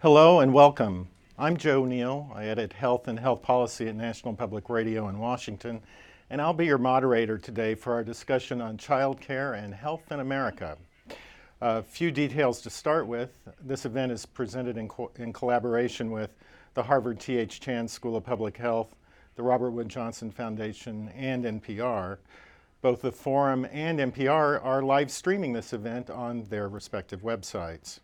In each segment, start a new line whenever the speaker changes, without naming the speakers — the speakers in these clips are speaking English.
Hello and welcome. I'm Joe Neel. I edit Health and Health Policy at National Public Radio in Washington, and I'll be your moderator today for our discussion on childcare and health in America. A few details to start with. This event is presented in, co- in collaboration with the Harvard T.H. Chan School of Public Health, the Robert Wood Johnson Foundation, and NPR. Both the Forum and NPR are live streaming this event on their respective websites.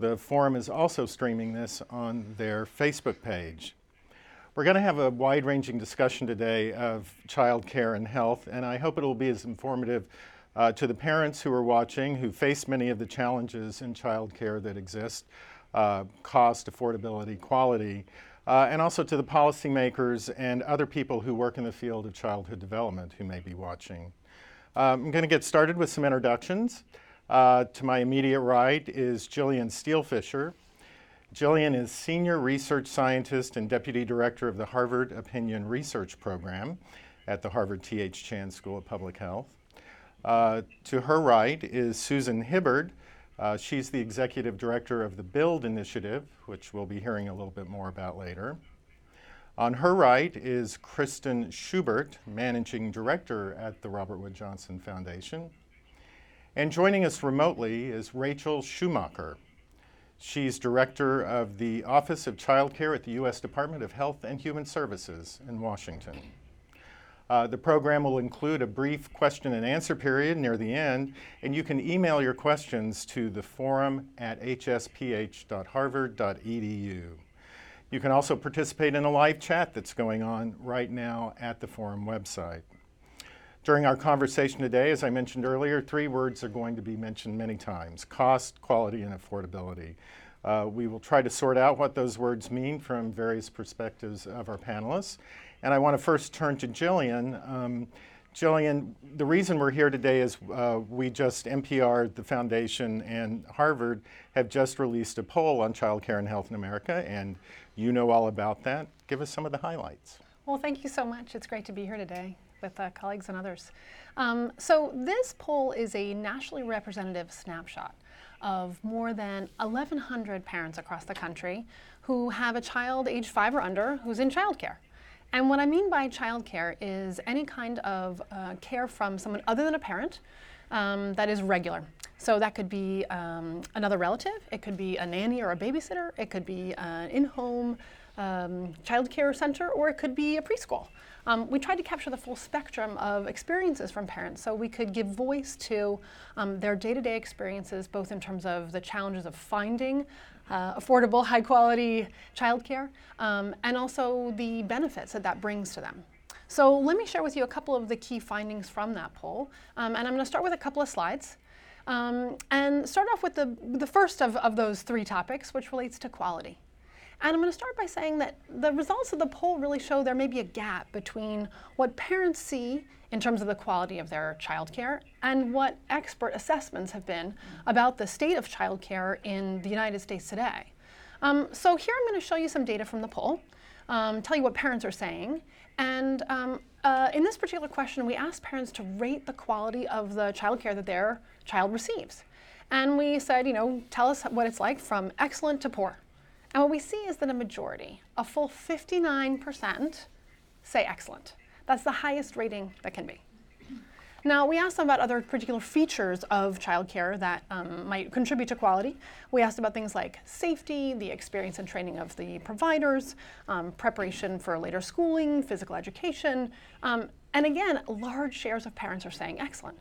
The forum is also streaming this on their Facebook page. We're going to have a wide ranging discussion today of child care and health, and I hope it will be as informative uh, to the parents who are watching who face many of the challenges in child care that exist uh, cost, affordability, quality. Uh, and also to the policymakers and other people who work in the field of childhood development who may be watching. Um, I'm going to get started with some introductions. Uh, to my immediate right is Gillian SteelFisher. Gillian is Senior Research Scientist and Deputy Director of the Harvard Opinion Research Program at the Harvard T.H. Chan School of Public Health. Uh, to her right is Susan Hibbard. Uh, she's the Executive Director of the BUILD Initiative, which we'll be hearing a little bit more about later. On her right is Kristin Schubert, Managing Director at the Robert Wood Johnson Foundation. And joining us remotely is Rachel Schumacher. She's director of the Office of Child Care at the U.S. Department of Health and Human Services in Washington. Uh, the program will include a brief question and answer period near the end, and you can email your questions to the forum at hsph.harvard.edu. You can also participate in a live chat that's going on right now at the forum website. During our conversation today, as I mentioned earlier, three words are going to be mentioned many times cost, quality, and affordability. Uh, we will try to sort out what those words mean from various perspectives of our panelists. And I want to first turn to Gillian. Um, Gillian, the reason we're here today is uh, we just, NPR, the foundation, and Harvard have just released a poll on childcare and health in America, and you know all about that. Give us some of the highlights.
Well, thank you so much. It's great to be here today with uh, colleagues and others. Um, so this poll is a nationally representative snapshot of more than 1,100 parents across the country who have a child age five or under who's in childcare. And what I mean by childcare is any kind of uh, care from someone other than a parent um, that is regular. So that could be um, another relative, it could be a nanny or a babysitter, it could be an in home um, child care center, or it could be a preschool. Um, we tried to capture the full spectrum of experiences from parents so we could give voice to um, their day to day experiences, both in terms of the challenges of finding uh, affordable, high quality childcare, um, and also the benefits that that brings to them. So, let me share with you a couple of the key findings from that poll. Um, and I'm going to start with a couple of slides. Um, and start off with the, the first of, of those three topics, which relates to quality. And I'm going to start by saying that the results of the poll really show there may be a gap between what parents see in terms of the quality of their childcare and what expert assessments have been about the state of childcare in the United States today. Um, so here I'm going to show you some data from the poll, um, tell you what parents are saying, and um, uh, in this particular question, we asked parents to rate the quality of the childcare that their child receives. And we said, you know, tell us what it's like from excellent to poor. And what we see is that a majority, a full 59%, say excellent. That's the highest rating that can be. Now, we asked them about other particular features of childcare that um, might contribute to quality. We asked about things like safety, the experience and training of the providers, um, preparation for later schooling, physical education, um, and again, large shares of parents are saying excellent.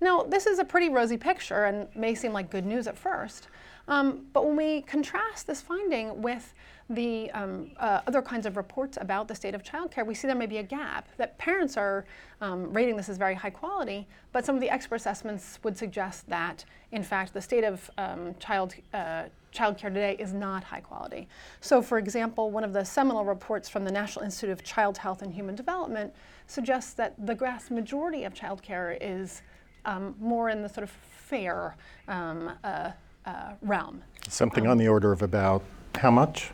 Now, this is a pretty rosy picture and may seem like good news at first, um, but when we contrast this finding with the um, uh, other kinds of reports about the state of childcare, we see there may be a gap. That parents are um, rating this as very high quality, but some of the expert assessments would suggest that, in fact, the state of um, child uh, childcare today is not high quality. So, for example, one of the seminal reports from the National Institute of Child Health and Human Development suggests that the vast majority of childcare is um, more in the sort of fair um, uh, uh, realm.
Something on the order of about how much?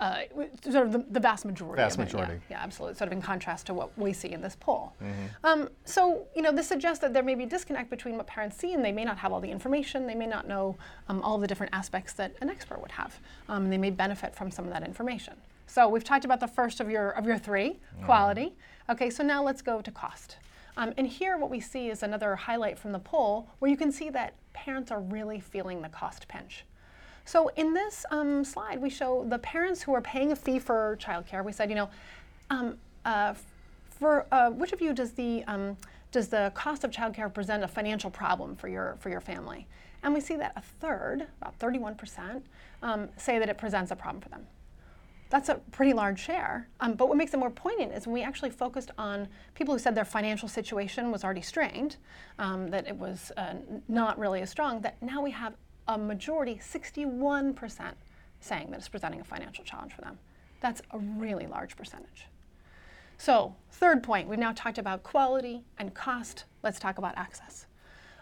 uh, sort of the, the, vast majority.
Vast majority.
Yeah, yeah, absolutely. Sort of in contrast to what we see in this poll. Mm-hmm. Um, so, you know, this suggests that there may be a disconnect between what parents see and they may not have all the information. They may not know um, all the different aspects that an expert would have. Um, and they may benefit from some of that information. So we've talked about the first of your of your 3 mm-hmm. quality. Okay, so now let's go to cost. Um, and here, what we see is another highlight from the poll where you can see that parents are really feeling the cost pinch. So in this um, slide, we show the parents who are paying a fee for childcare. We said, you know, um, uh, for uh, which of you does the um, does the cost of childcare present a financial problem for your for your family? And we see that a third, about 31%, um, say that it presents a problem for them. That's a pretty large share. Um, but what makes it more poignant is when we actually focused on people who said their financial situation was already strained, um, that it was uh, not really as strong, that now we have a majority, 61%, saying that it's presenting a financial challenge for them. That's a really large percentage. So, third point, we've now talked about quality and cost. Let's talk about access.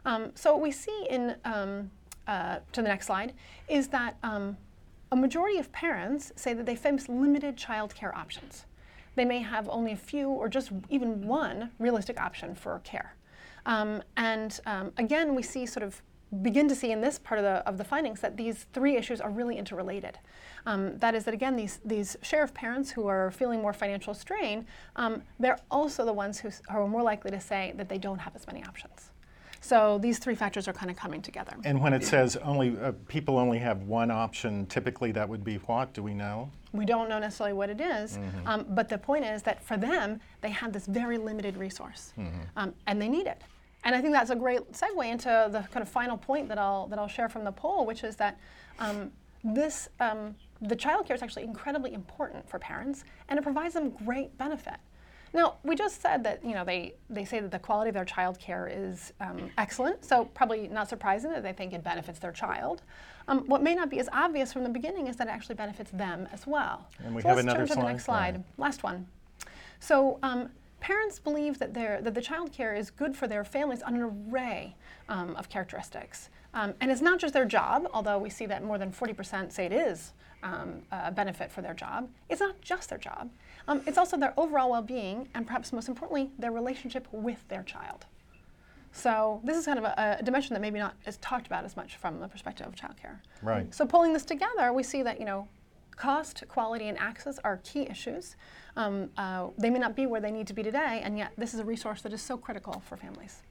Um, so, what we see in, um, uh, to the next slide, is that um, a majority of parents say that they face limited childcare options. They may have only a few or just even one realistic option for care. Um, and um, again, we see sort of begin to see in this part of the, of the findings that these three issues are really interrelated. Um, that is that again, these, these share of parents who are feeling more financial strain, um, they're also the ones who, who are more likely to say that they don't have as many options. So these three factors are kind of coming together.
And when it says only uh, people only have one option, typically that would be what? Do we know?
We don't know necessarily what it is, mm-hmm. um, but the point is that for them, they have this very limited resource, mm-hmm. um, and they need it. And I think that's a great segue into the kind of final point that I'll that I'll share from the poll, which is that um, this um, the childcare is actually incredibly important for parents, and it provides them great benefit. Now, we just said that you know they, they say that the quality of their child care is um, excellent, so probably not surprising that they think it benefits their child. Um, what may not be as obvious from the beginning is that it actually benefits them as well.
And we
so
have
let's
another
turn to
slide.
the next slide. Last one. So um, parents believe that, that the child care is good for their families on an array um, of characteristics. Um, and it's not just their job, although we see that more than 40% say it is um, a benefit for their job. It's not just their job. Um, it's also their overall well-being, and perhaps most importantly, their relationship with their child. So this is kind of a, a, dimension that maybe not is talked about as much from the perspective of childcare.
Right.
So pulling this together, we see that you know, cost, quality, and access are key issues. Um, uh, they may not be where they need to be today, and yet this is a resource that is so critical for families.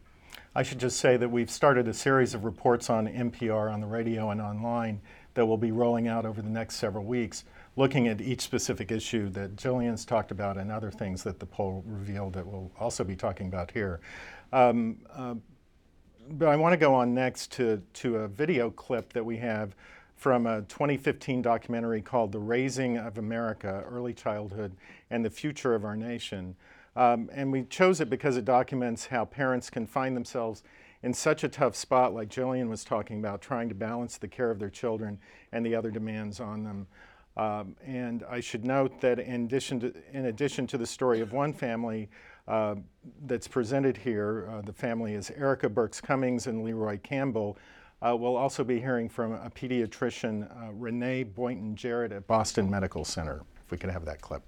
I should just say that we've started a series of reports on NPR on the radio and online that we'll be rolling out over the next several weeks, looking at each specific issue that Gillian's talked about and other things that the poll revealed that we'll also be talking about here. Um, uh, but I want to go on next to, to a video clip that we have from a 2015 documentary called The Raising of America Early Childhood and the Future of Our Nation. Um, and we chose it because it documents how parents can find themselves in such a tough spot, like Gillian was talking about, trying to balance the care of their children and the other demands on them. Um, and I should note that in addition to, in addition to the story of one family uh, that's presented here, uh, the family is Erica Burks Cummings and Leroy Campbell. Uh, we'll also be hearing from a pediatrician, uh, Renee Boynton Jarrett at Boston Medical Center. If we could have that clip.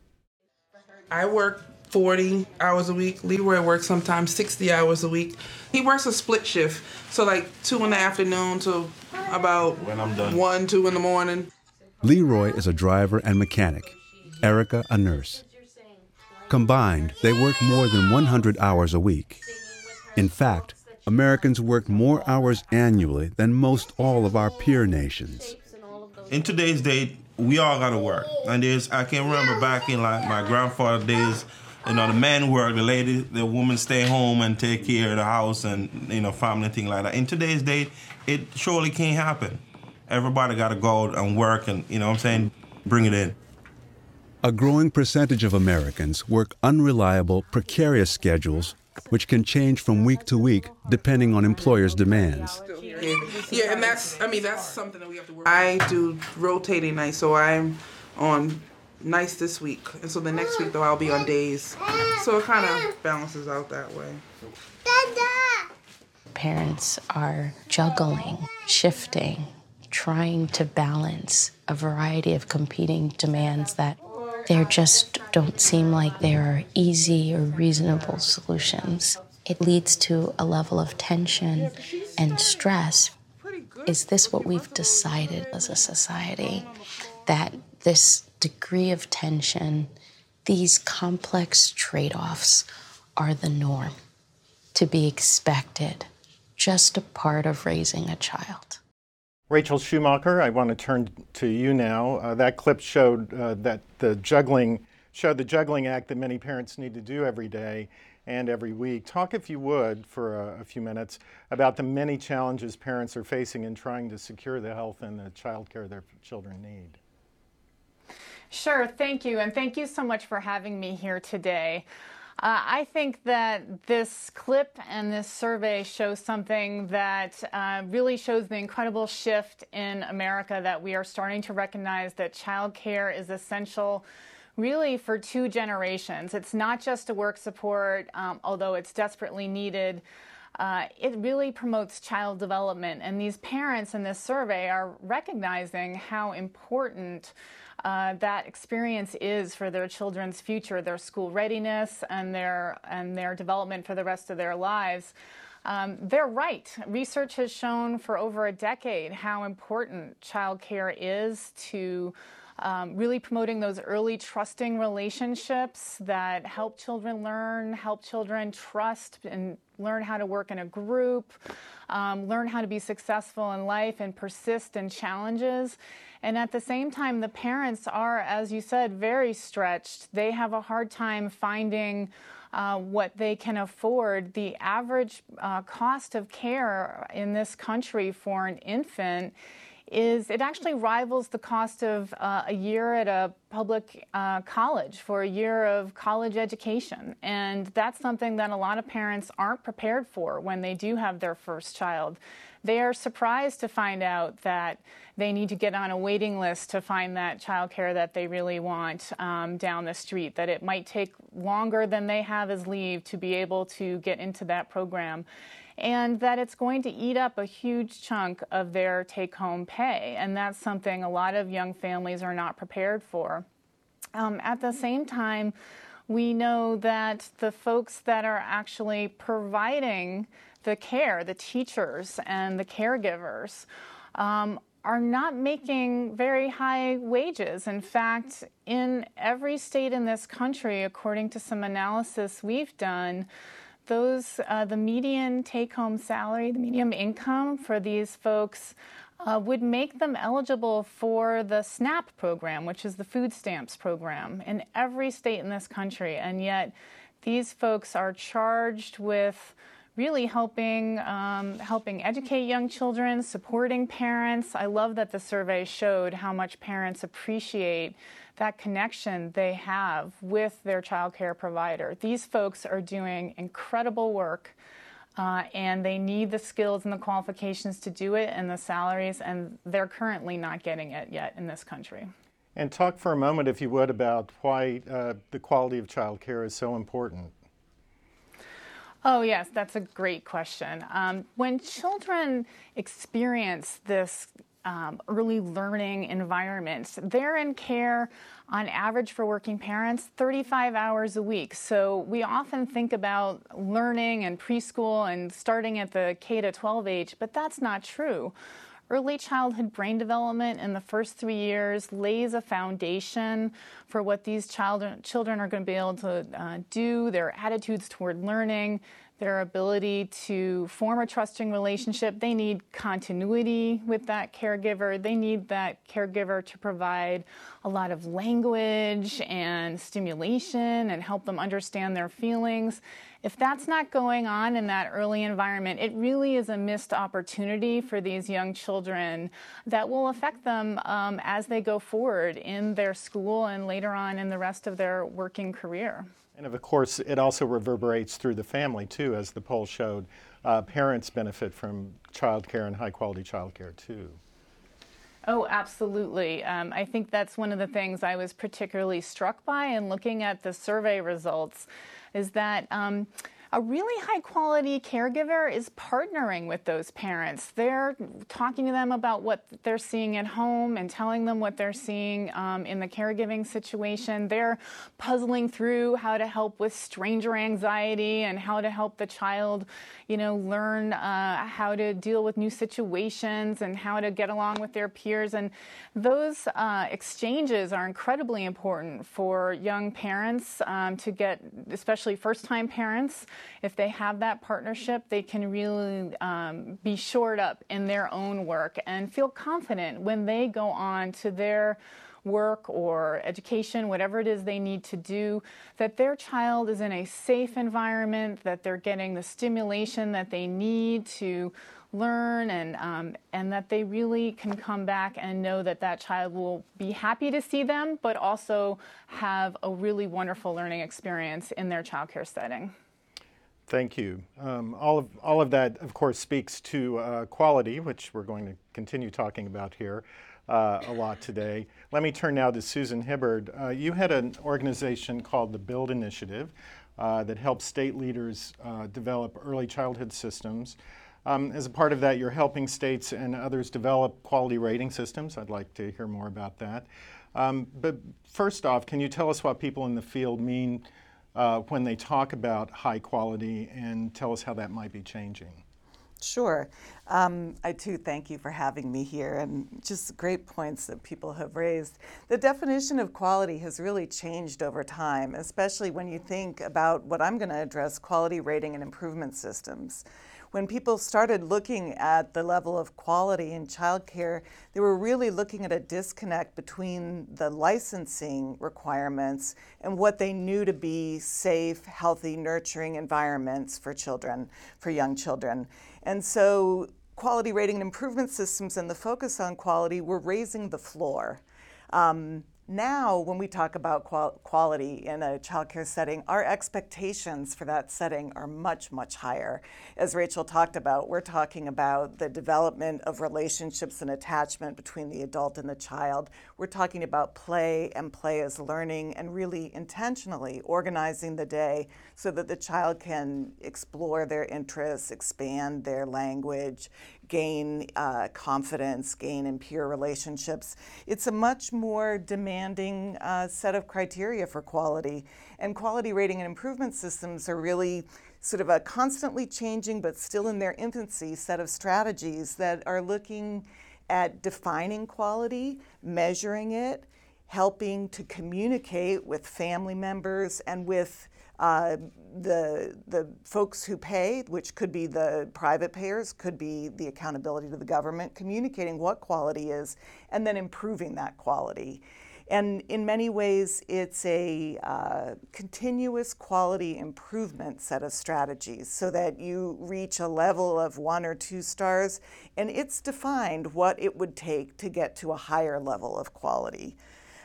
I work 40 hours a week. Leroy works sometimes 60 hours a week. He works a split shift, so like two in the afternoon to about when I'm done. one, two in the morning.
Leroy is a driver and mechanic. Erica, a nurse. Combined, they work more than 100 hours a week. In fact, Americans work more hours annually than most all of our peer nations.
In today's day, we all gotta work. And there's I can remember back in like my grandfather days, you know, the man work, the lady, the woman stay home and take care of the house and you know, family thing like that. In today's day, it surely can't happen. Everybody gotta go and work and you know what I'm saying, bring it in.
A growing percentage of Americans work unreliable, precarious schedules which can change from week to week depending on employers' demands.
Yeah, yeah, and that's I mean that's something that we have to work. I do rotating nights, so I'm on nights this week, and so the next week though I'll be on days, so it kind of balances out that way.
Parents are juggling, shifting, trying to balance a variety of competing demands that there just don't seem like there are easy or reasonable solutions. It leads to a level of tension and stress. Is this what we've decided as a society? That this degree of tension, these complex trade offs, are the norm, to be expected, just a part of raising a child.
Rachel Schumacher, I want to turn to you now. Uh, that clip showed uh, that the juggling showed the juggling act that many parents need to do every day and every week. Talk, if you would, for a, a, few minutes about the many challenges parents are facing in trying to secure the health and the child care their children need.
Sure, thank you, and thank you so much for having me here today. Uh, I think that this clip and this survey shows something that uh, really shows the incredible shift in America that we are starting to recognize that childcare is essential really for two generations. It's not just a work support, um, although it's desperately needed. Uh, it really promotes child development, and these parents in this survey are recognizing how important uh, that experience is for their children's future, their school readiness, and their and their development for the rest of their lives. Um, they're right. Research has shown for over a decade how important childcare is to um, really promoting those early trusting relationships that help children learn, help children trust and learn how to work in a group, um, learn how to be successful in life and persist in challenges. And at the same time, the parents are, as you said, very stretched. They have a hard time finding uh, what they can afford. The average uh, cost of care in this country for an infant is it actually rivals the cost of uh, a year at a public uh, college for a year of college education. And that's something that a lot of parents aren't prepared for when they do have their first child. They are surprised to find out that they need to get on a waiting list to find that childcare that they really want um, down the street, that it might take longer than they have as leave to be able to get into that program and that it's going to eat up a huge chunk of their take home pay. And that's something a lot of young families are not prepared for. Um, at the same time, we know that the folks that are actually providing the care, the teachers and the caregivers, um, are not making very high wages. In fact, in every state in this country, according to some analysis we've done, those uh, the median take-home salary, the median income for these folks uh, would make them eligible for the SNAP program, which is the food stamps program, in every state in this country. And yet, these folks are charged with really helping um, helping educate young children, supporting parents. I love that the survey showed how much parents appreciate that connection they have with their child care provider. These folks are doing incredible work. Uh, and they need the skills and the qualifications to do it and the salaries, and they're currently not getting it yet in this country.
And talk for a moment, if you would, about why uh, the quality of child care is so important.
Oh, yes, that's a great question. Um, when children experience this um, early learning environments. They're in care on average for working parents 35 hours a week. So we often think about learning and preschool and starting at the K to 12 age, but that's not true. Early childhood brain development in the first three years lays a foundation for what these child, children are going to be able to uh, do, their attitudes toward learning, their ability to form a trusting relationship. They need continuity with that caregiver. They need that caregiver to provide a lot of language and stimulation and help them understand their feelings. If that's not going on in that early environment, it really is a missed opportunity for these young children that will affect them um, as they go forward in their school and later on in the rest of their working career.
And of course, it also reverberates through the family too, as the poll showed. Uh, parents benefit from childcare and high quality childcare too.
Oh, absolutely. Um, I think that's one of the things I was particularly struck by in looking at the survey results is that. Um, a really high quality caregiver is partnering with those parents. They're talking to them about what they're seeing at home and telling them what they're seeing um, in the caregiving situation. They're puzzling through how to help with stranger anxiety and how to help the child, you know, learn uh, how to deal with new situations and how to get along with their peers. And those uh, exchanges are incredibly important for young parents um, to get, especially first time parents if they have that partnership, they can really um, be shored up in their own work and feel confident when they go on to their work or education, whatever it is they need to do, that their child is in a safe environment, that they're getting the stimulation that they need to learn and um, and that they really can come back and know that that child will be happy to see them but also have a really wonderful learning experience in their childcare setting.
Thank you. Um, all, of, all of that, of course, speaks to uh, quality, which we're going to continue talking about here uh, a lot today. Let me turn now to Susan Hibbard. Uh, you had an organization called the Build Initiative uh, that helps state leaders uh, develop early childhood systems. Um, as a part of that, you're helping states and others develop quality rating systems. I'd like to hear more about that. Um, but first off, can you tell us what people in the field mean? uh, when they talk about high quality and tell us how that might be changing.
Sure. Um, I too thank you for having me here and just great points that people have raised. The definition of quality has really changed over time, especially when you think about what I'm going to address quality rating and improvement systems when people started looking at the level of quality in childcare, they were really looking at a disconnect between the licensing requirements and what they knew to be safe, healthy, nurturing environments for children, for young children. And so quality rating and improvement systems and the focus on quality were raising the floor. Um, now, when we talk about qual- quality in a childcare setting, our expectations for that setting are much, much higher. As Rachel talked about, we're talking about the development of relationships and attachment between the adult and the child. We're talking about play and play as learning and really intentionally organizing the day so that the child can explore their interests, expand their language, gain uh, confidence, gain in peer relationships. It's a much more demanding uh, set of criteria for quality. And quality rating and improvement systems are really sort of a constantly changing but still in their infancy set of strategies that are looking at defining quality, measuring it, helping to communicate with family members and with uh, the, the folks who pay, which could be the private payers, could be the accountability to the government, communicating what quality is, and then improving that quality. And in many ways, it's a uh, continuous quality improvement set of strategies so that you reach a level of one or two stars, and it's defined what it would take to get to a higher level of quality.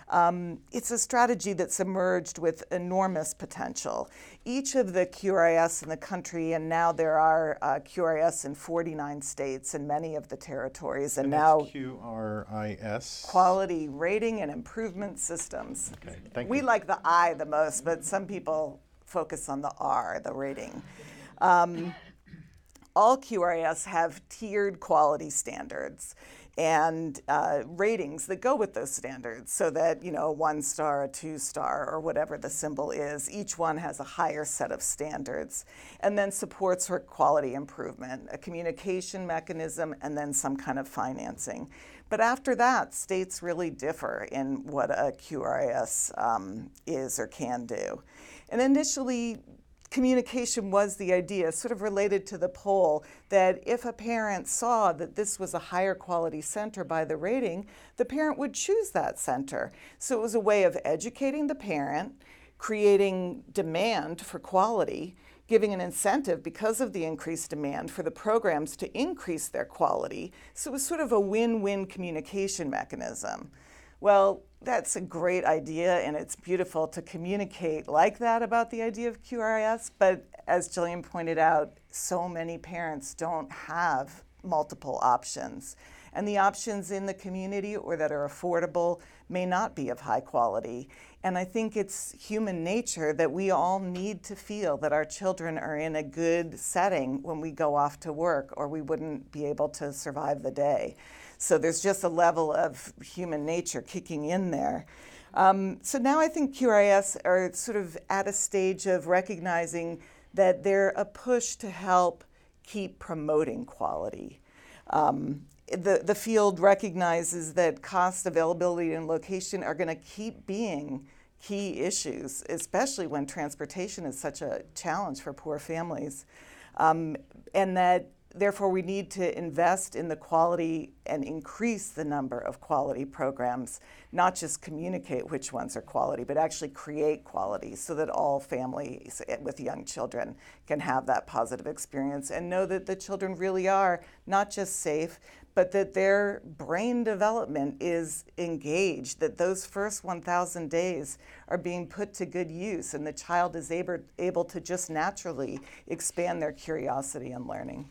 Um, it's a strategy that's emerged with enormous potential. Each of the QRIS in the country, and now there are uh, QRIS in 49 states and many of the territories, and,
and
now
QRIS
Quality Rating and Improvement Systems.
Okay, thank
we
you.
like the I the most, but some people focus on the R, the rating. Um, all QRIS have tiered quality standards and uh, ratings that go with those standards so that you know one star a two star or whatever the symbol is each one has a higher set of standards. And then supports for quality improvement a communication mechanism and then some kind of financing. But after that states really differ in what a qris um, is or can do. And initially communication was the idea, sort of related to the poll, that if a parent saw that this was a higher quality center by the rating, the parent would choose that center. So it was a way of educating the parent, creating demand for quality, giving an incentive because of the increased demand for the programs to increase their quality. So it was sort of a win win communication mechanism. Well, that's a great idea, and it's beautiful to communicate like that about the idea of QRIS. But as Gillian pointed out, so many parents don't have multiple options. And the options in the community or that are affordable may not be of high quality. And I think it's human nature that we all need to feel that our children are in a good setting when we go off to work, or we wouldn't be able to survive the day. So there's just a level of human nature kicking in there. Um, so now I think QRIS are sort of at a stage of recognizing that they're a push to help keep promoting quality. Um, the, the field recognizes that cost, availability, and location are going to keep being key issues, especially when transportation is such a challenge for poor families. Um, and that therefore we need to invest in the quality and increase the number of quality programs, not just communicate which ones are quality, but actually create quality so that all families eh, with young children can have that positive experience and know that the children really are not just safe, but that their brain development is engaged, that those first 1,000 days are being put to good use, and the child is able, able to just naturally expand their curiosity and learning.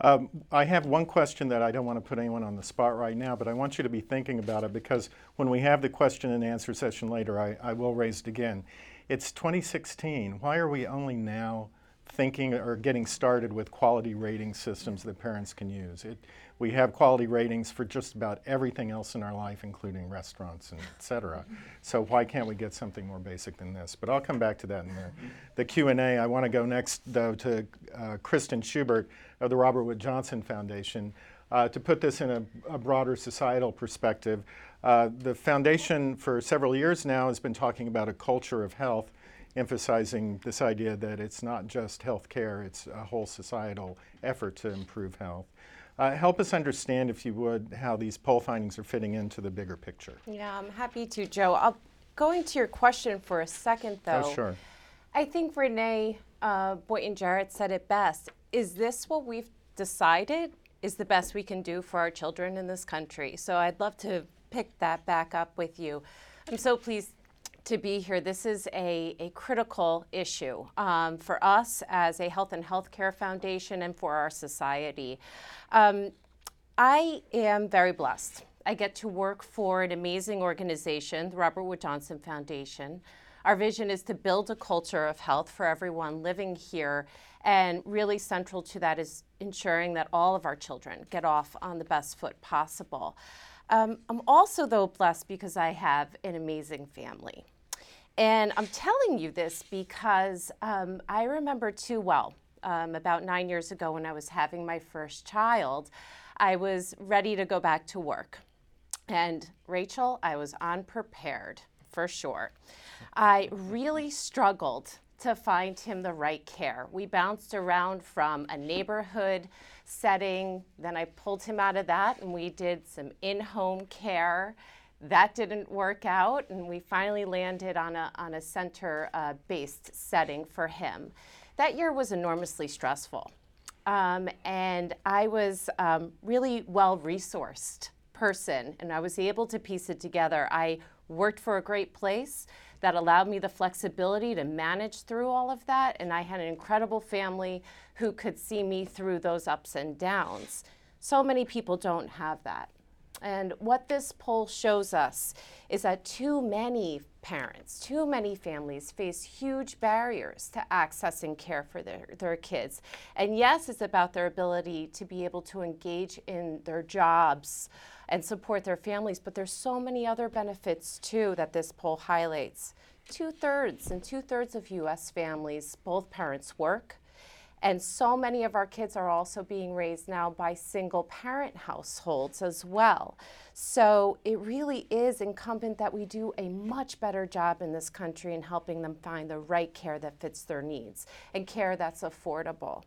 Um, I have one question that I don't want to put anyone on the spot right now, but I want you to be thinking about it because when we have the question and answer session later, I, I will raise it again. It's 2016. Why are we only now thinking or getting started with quality rating systems that parents can use. It, we have quality ratings for just about everything else in our life, including restaurants and et cetera. So why can't we get something more basic than this? But I'll come back to that in the, the Q&A. I want to go next, though, to uh, Kristin Schubert of the Robert Wood Johnson Foundation. Uh, to put this in a, a broader societal perspective, uh, the foundation for several years now has been talking about a culture of health emphasizing this idea that it's not just health care, it's a whole societal effort to improve health. Uh, help us understand, if you would, how these poll findings are fitting into the bigger picture.
Yeah, I'm happy to, Joe. I'll, going to your question for a second, though.
Oh, sure.
I think Renee uh, Boynton Jarrett said it best. Is this what we've decided is the best we can do for our children in this country? So I'd love to pick that back up with you. I'm so pleased to be here. This is a, a critical issue um, for us as a health and healthcare foundation and for our society. Um, I am very blessed. I get to work for an amazing organization, the Robert Wood Johnson Foundation. Our vision is to build a culture of health for everyone living here, and really central to that is ensuring that all of our children get off on the best foot possible. Um, I'm also, though, blessed because I have an amazing family. And I'm telling you this because um, I remember too well um, about nine years ago when I was having my first child, I was ready to go back to work. And Rachel, I was unprepared for sure. I really struggled to find him the right care. We bounced around from a neighborhood setting, then I pulled him out of that and we did some in home care that didn't work out, and we finally landed on a, on a center uh, based setting for him. That year was enormously stressful. Um, and I was um, really well resourced person, and I was able to piece it together. I worked for a great place that allowed me the flexibility to manage through all of that, and I had an incredible family who could see me through those ups and downs. So many people don't have that. And what this poll shows us is that too many parents, too many families face huge barriers to accessing care for their, their kids. And yes, it's about their ability to be able to engage in their jobs and support their families, but there's so many other benefits too that this poll highlights. Two thirds and two thirds of US families, both parents work and so many of our kids are also being raised now by single parent households as well. So it really is incumbent that we do a much better job in this country in helping them find the right care that fits their needs and care that's affordable.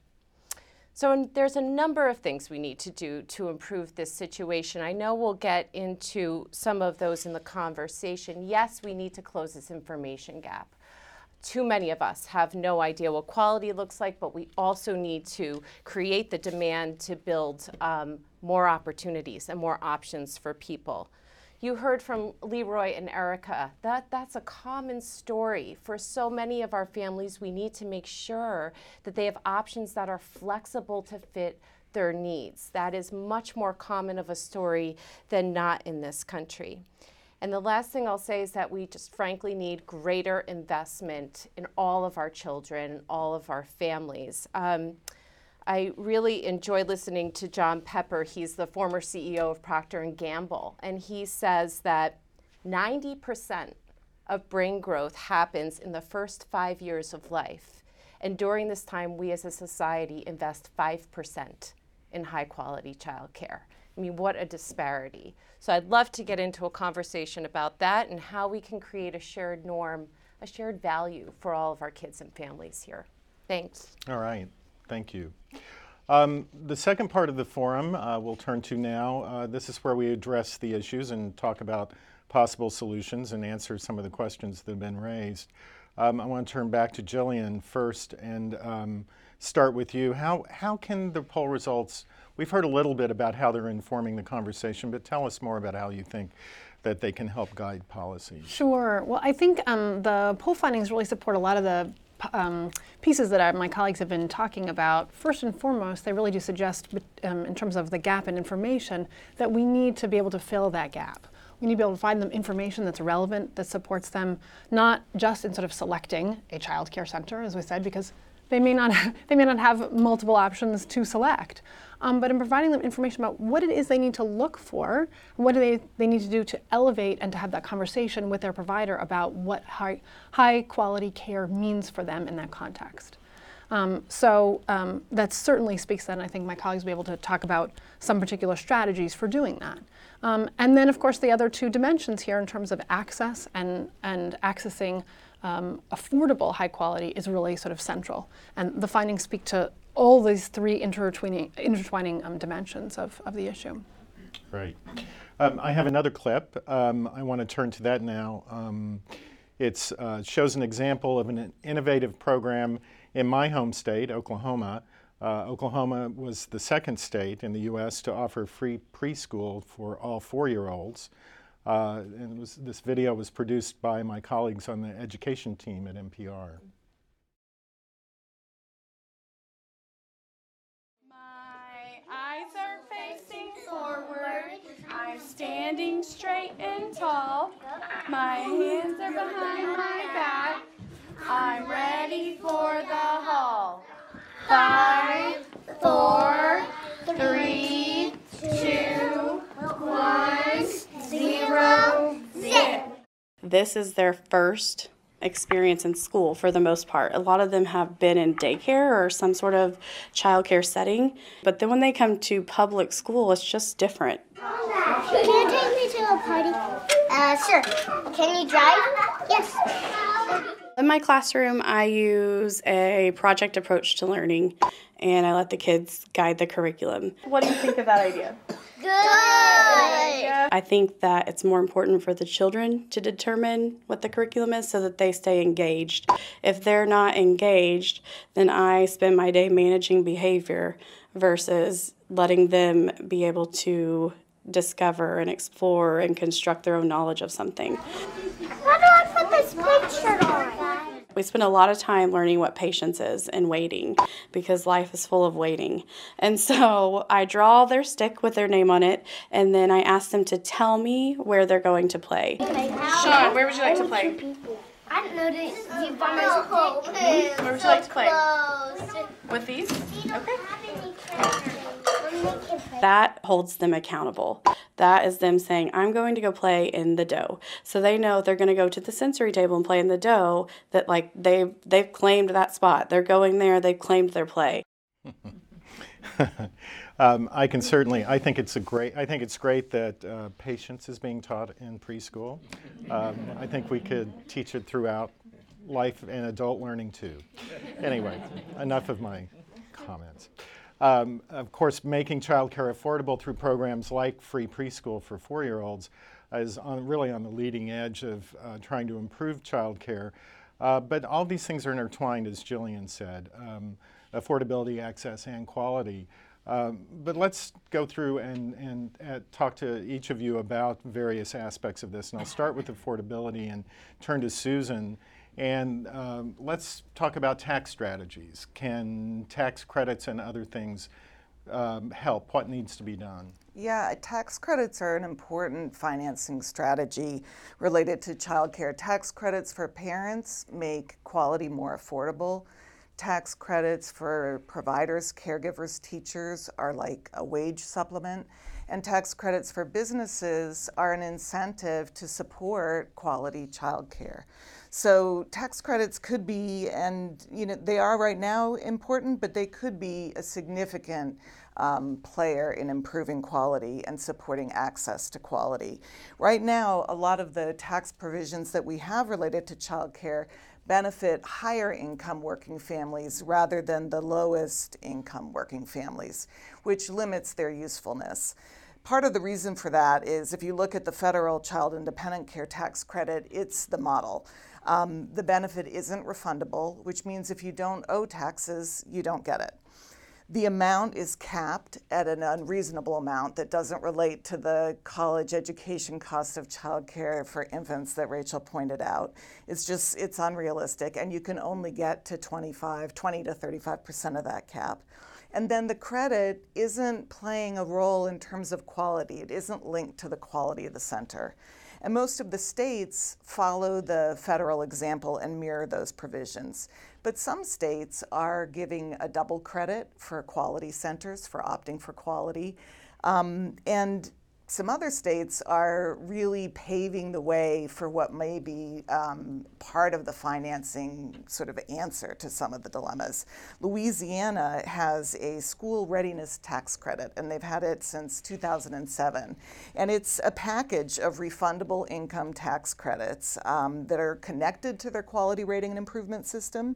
So there's a number of things we need to do to improve this situation. I know we'll get into some of those in the conversation. Yes, we need to close this information gap too many of us have no idea what quality looks like, but we also need to create the demand to build um, more opportunities and more options for people. You heard from Leroy and Erica. That, that's a common story. For so many of our families, we need to make sure that they have options that are flexible to fit their needs. That is much more common of a story than not in this country. And the last thing I'll say is that we just frankly need greater investment in all of our children, all of our families. Um, I really enjoy listening to John Pepper. He's the former CEO of Procter and Gamble, and he says that 90% of brain growth happens in the first 5 years of life. And during this time, we as a society invest 5% in high quality childcare. I mean, what a disparity. So I'd love to get into a conversation about that and how we can create a shared norm, a shared value for all of our kids and families here. Thanks.
All right. Thank you. Um, the second part of the forum uh, we'll turn to now. Uh, this is where we address the issues and talk about possible solutions and answer some of the questions that have been raised. Um, I want to turn back to Gillian first and um, start with you. How, how can the poll results, we've heard a little bit about how they're informing the conversation, but tell us more about how you think that they can help guide policy.
Sure. Well, I think um, the poll findings really support a lot of the um, pieces that I, my colleagues have been talking about, first and foremost, they really do suggest, um, in terms of the gap in information, that we need to be able to fill that gap. We need to be able to find them information that's relevant, that supports them, not just in sort of selecting a child care center, as we said, because they may not they may not have multiple options to select. Um, but in providing them information about what it is they need to look for, what do they, they need to do to elevate and to have that conversation with their provider about what high, high quality care means for them in that context. Um, so um, that certainly speaks and I think my colleagues will be able to talk about some particular strategies for doing that. Um, and then, of course, the other two dimensions here in terms of access and, and accessing um, affordable high quality is really sort of central. And the findings speak to all these three intertwining, intertwining um, dimensions of, of the issue.
Right. Um, I have another clip. Um, I want to turn to that now. Um, it uh, shows an example of an innovative program in my home state, Oklahoma. Uh, Oklahoma was the second state in the U.S. to offer free preschool for all four year olds. Uh, and was, this video was produced by my colleagues on the education team at NPR.
My eyes are facing forward. I'm standing straight and tall. My hands are behind my back. I'm ready for the hall. Five, four, three, two, one, zero, zip.
This is their first experience in school for the most part. A lot of them have been in daycare or some sort of childcare setting, but then when they come to public school, it's just different.
Can you take me to a party? Uh, sure. Can you drive? Yes.
In my classroom, I use a project approach to learning and I let the kids guide the curriculum. What do you think of that idea?
Good.
I think that it's more important for the children to determine what the curriculum is so that they stay engaged. If they're not engaged, then I spend my day managing behavior versus letting them be able to discover and explore and construct their own knowledge of something.
How do I put this picture on?
We spend a lot of time learning what patience is and waiting because life is full of waiting. And so I draw their stick with their name on it, and then I ask them to tell me where they're going to play.
Sean, where would you like to play?
I didn't know that you bought my stick.
Where would you like to play? With these?
Okay.
That holds them accountable. That is them saying, I'm going to go play in the dough. So they know they're going to go to the sensory table and play in the dough, that like they they've claimed that spot. They're going there, they've claimed their play.
um, I can certainly. I think it's a great. I think it's great that uh, patience is being taught in preschool. Um, I think we could teach it throughout life and adult learning too. Anyway, enough of my comments. Um, of course, making childcare affordable through programs like free preschool for four-year-olds is on, really on the leading edge of uh, trying to improve childcare. Uh, but all these things are intertwined, as Gillian said. Um, affordability, access, and quality. Um, but let's go through and, and uh, talk to each of you about various aspects of this. And I'll start with affordability and turn to Susan. And um, let's talk about tax strategies. Can tax credits and other things um, help? What needs to be done?
Yeah, tax credits are an important financing strategy related to childcare. Tax credits for parents make quality more affordable. Tax credits for providers, caregivers, teachers are like a wage supplement. And tax credits for businesses are an incentive to support quality childcare. So tax credits could be, and you know, they are right now important, but they could be a significant um, player in improving quality and supporting access to quality. Right now, a lot of the tax provisions that we have related to childcare benefit higher income working families rather than the lowest income working families, which limits their usefulness. Part of the reason for that is if you look at the federal child and dependent care tax credit, it's the model. Um, the benefit isn't refundable, which means if you don't owe taxes, you don't get it. The amount is capped at an unreasonable amount that doesn't relate to the college education cost of childcare for infants that Rachel pointed out. It's just, it's unrealistic, and you can only get to 25, 20 to 35% of that cap. And then the credit isn't playing a role in terms of quality, it isn't linked to the quality of the center. And most of the states follow the federal example and mirror those provisions. But some states are giving a double credit for quality centers for opting for quality. Um, and some other states are really paving the way for what may be um, part of the financing sort of answer to some of the dilemmas. Louisiana has a school readiness tax credit, and they've had it since 2007. And it's a package of refundable income tax credits um, that are connected to their quality rating and improvement system.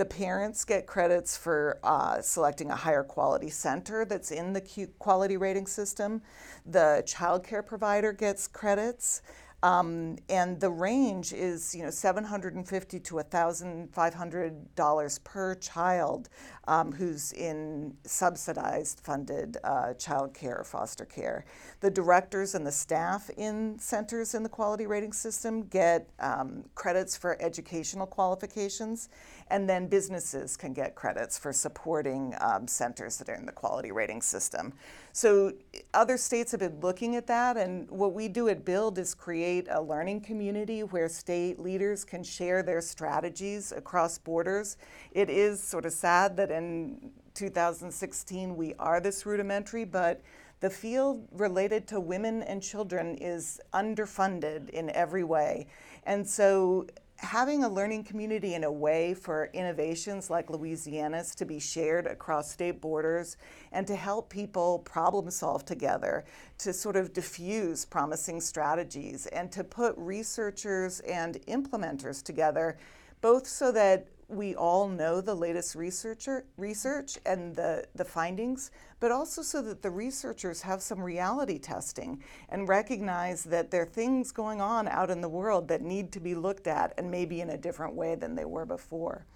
The parents get credits for uh, selecting a higher quality center that's in the quality rating system. The child care provider gets credits. Um, and the range is, you know, 750 to 1,500 dollars per child um, who's in subsidized, funded uh, child care or foster care. The directors and the staff in centers in the quality rating system get um, credits for educational qualifications, and then businesses can get credits for supporting um, centers that are in the quality rating system. So other states have been looking at that, and what we do at Build is create a learning community where state leaders can share their strategies across borders. It is sort of sad that in 2016 we are this rudimentary, but the field related to women and children is underfunded in every way. And so having a learning community and a way for innovations like Louisiana's to be shared across state borders and to help people problem solve together, to sort of diffuse promising strategies, and to put researchers and implementers together, both so that we all know the latest researcher, research and the, the findings, but also so that the researchers have some reality testing and recognize that there are things going on out in the world that need to be looked at and maybe in a different way than they were before.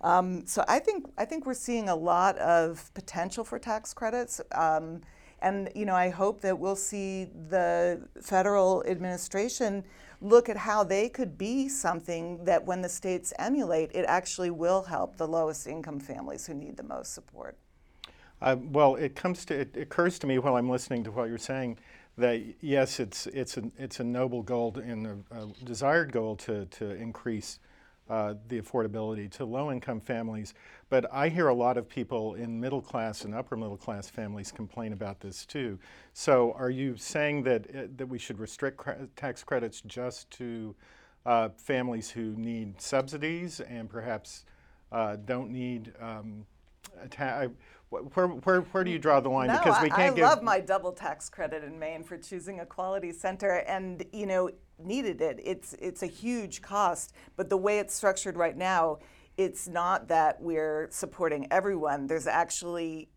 Um, so I think I think we're seeing a lot of potential for tax credits. Um, and you know, I hope that we'll see the federal administration look at how they could be something that when the states emulate, it actually will help the lowest income families who need the most support.
Uh, well, it comes to it occurs to me while I'm listening to what you're saying that yes, it's it's a it's a noble goal and a, a desired goal to to increase uh, the affordability to low income families. But I hear a lot of people in middle class and upper middle class families complain about this too. So are you saying that, uh, that we should restrict cre- tax credits just to uh, families who need subsidies and perhaps uh, don't need um, where, where, where do you draw the line?
No,
because
we
can't
I
give...
love my double tax credit in Maine for choosing a quality center, and you know needed it. It's it's a huge cost, but the way it's structured right now, it's not that we're supporting everyone. There's actually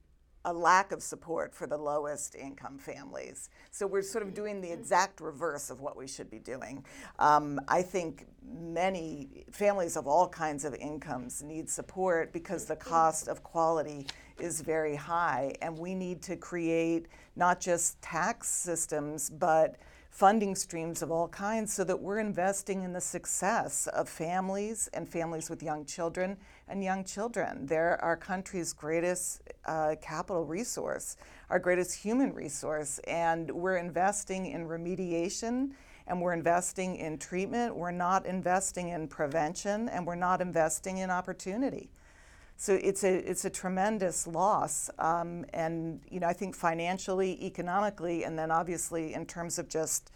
a lack of support for the lowest income families. So we're sort of doing the exact reverse of what we should be doing. Um, I think many families of all kinds of incomes need support because the cost of quality is very high, and we need to create not just tax systems, but funding streams of all kinds so that we're investing in the success of families and families with young children and young children. They're our country's greatest uh, capital resource, our greatest human resource, and we're investing in remediation and we're investing in treatment. We're not investing in prevention and we're not investing in opportunity. So it's a it's a tremendous loss, um, and you know I think financially, economically, and then obviously in terms of just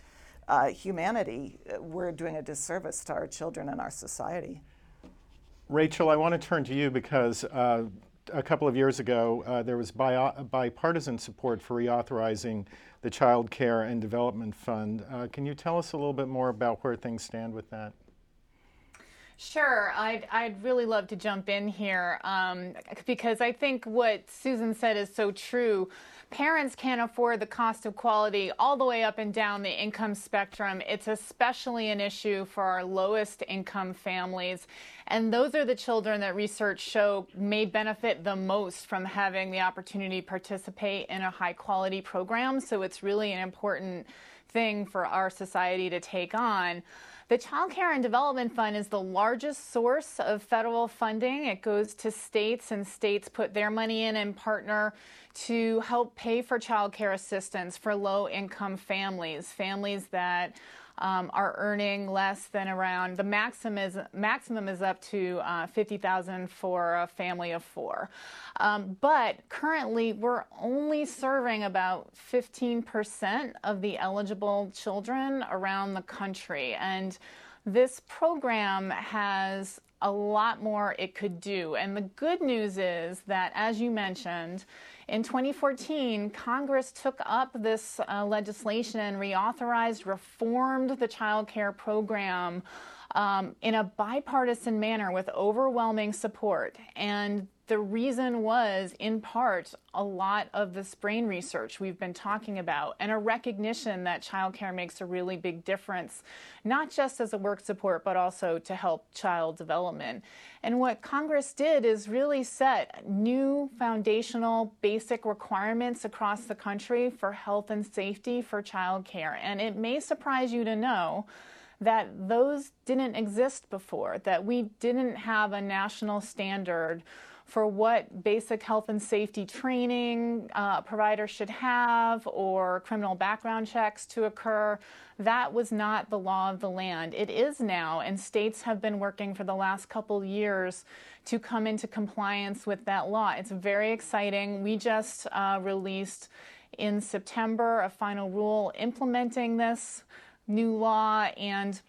uh, humanity, uh, we're doing a disservice to our children and our society.
Rachel, I want to turn to you because uh, a couple of years ago uh, there was bi- bipartisan support for reauthorizing the Child Care and Development Fund. Uh, can you tell us a little bit more about where things stand with that?
Sure, I'd, I'd really love to jump in here um, because I think what Susan said is so true. Parents can't afford the cost of quality all the way up and down the income spectrum. It's especially an issue for our lowest income families. And those are the children that research show may benefit the most from having the opportunity to participate in a high quality program. So it's really an important thing for our society to take on. The Child Care and Development Fund is the largest source of federal funding. It goes to states, and states put their money in and partner to help pay for child care assistance for low income families, families that um, are earning less than around the maximum is maximum is up to uh, fifty thousand for a family of four. Um, but currently, we're only serving about fifteen percent of the eligible children around the country, and this program has a lot more it could do. And the good news is that, as you mentioned, in 2014, Congress took up this uh, legislation and reauthorized, reformed the child care program um, in a bipartisan manner with overwhelming support. And the reason was, in part, a lot of this brain research we've been talking about and a recognition that childcare makes a really big difference, not just as a work support, but also to help child development. And what Congress did is really set new foundational basic requirements across the country for health and safety for childcare. And it may surprise you to know that those didn't exist before, that we didn't have a national standard for what basic health and safety training uh, providers should have or criminal background checks to occur. That was not the law of the land. It is now, and states have been working for the last couple years to come into compliance with that law. It's very exciting. We just uh, released in September a final rule implementing this new law, and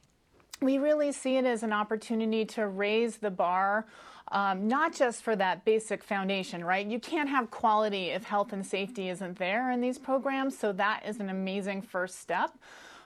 we really see it as an opportunity to raise the bar um, not just for that basic foundation, right? You can't have quality if health and safety isn't there in these programs, so that is an amazing first step.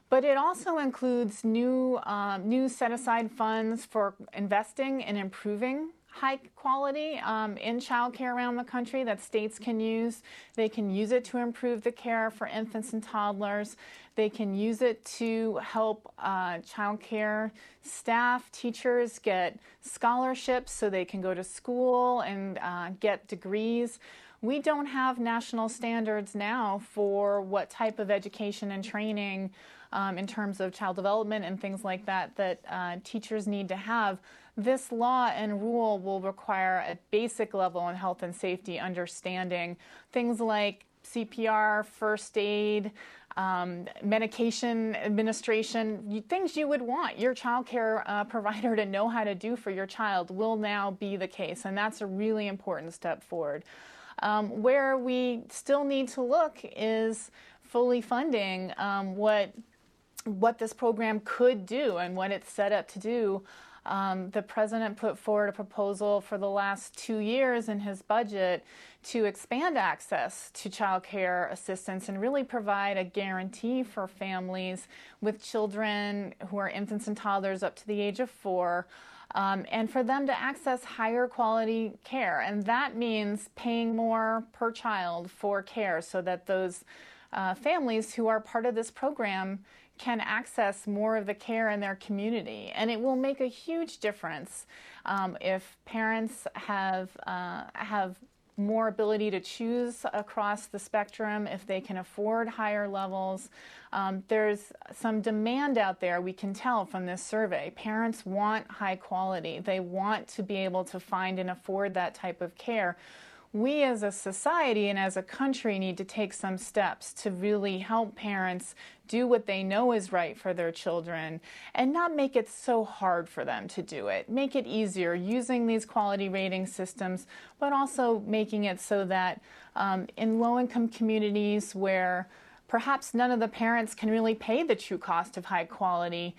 But it also includes new, um, new set aside funds for investing and improving high quality um, in childcare around the country that states can use. They can use it to improve the care for infants and toddlers. They can use it to help uh, childcare staff, teachers get scholarships so they can go to school and uh, get degrees. We don't have national standards now for what type of education and training um, in terms of child development and things like that that uh, teachers need to have. This law and rule will require a basic level in health and safety understanding, things like CPR, first aid, um, medication administration, you, things you would want your child care uh, provider to know how to do for your child will now be the case, and that's a really important step forward. Um, where we still need to look is fully funding um, what what this program could do and what it's set up to do um, the president put forward a proposal for the last two years in his budget to expand access to child care assistance and really provide a guarantee for families with children who are infants and toddlers up to the age of four. Um, and for them to access higher quality care. And that means paying more per child for care so that those uh, families who are part of this program can access more of the care in their community. And it will make a huge difference um, if parents have, uh, have more ability to choose across the spectrum if they can afford higher levels. Um, there's some demand out there, we can tell from this survey. Parents want high quality, they want to be able to find and afford that type of care we as a society and as a country need to take some steps to really help parents do what they know is right for their children and not make it so hard for them to do it. Make it easier using these quality rating systems, but also making it so that um, in low income communities where perhaps none of the parents can really pay the true cost of high quality,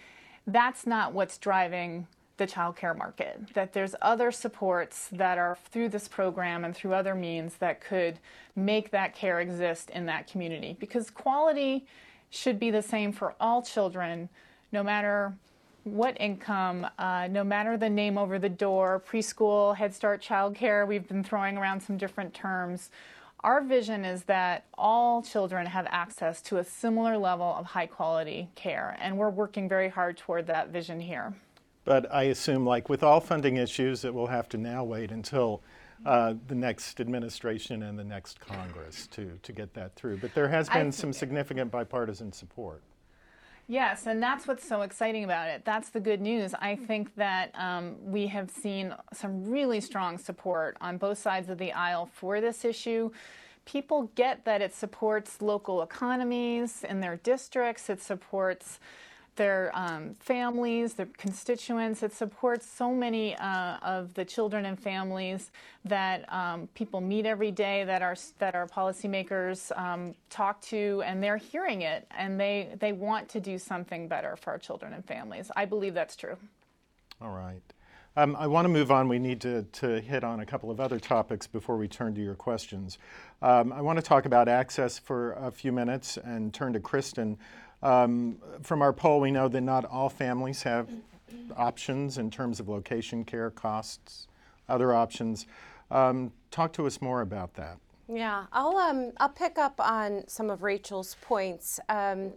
that's not what's driving the child care market, that there's other supports that are through this program and through other means that could make that care exist in that community. Because quality should be the same for all children, no matter what income, uh, no matter the name over the door, preschool, Head Start, child care, we've been throwing around some different terms. Our vision is that all children have access to a similar level of high quality care, and we're working very hard toward that vision here.
But I assume, like with all funding issues, it will have to now wait until uh, the next administration and the next Congress to, to get that through. But there has been some significant bipartisan support.
Yes, and that's what's so exciting about it. That's the good news. I think that um, we have seen some really strong support on both sides of the aisle for this issue. People get that it supports local economies in their districts, it supports their um, families, their constituents. It supports so many uh, of the children and families that um, people meet every day, that our that our policymakers um, talk to, and they're hearing it, and they they want to do something better for our children and families. I believe that's true.
All right. Um, I want to move on. We need to, to hit on a couple of other topics before we turn to your questions. Um, I want to talk about access for a few minutes and turn to Kristin. Um, from our poll, we know that not all families have options in terms of location, care, costs, other options. Um, talk to us more about that.
Yeah, I'll um, I'll pick up on some of Rachel's points. Um,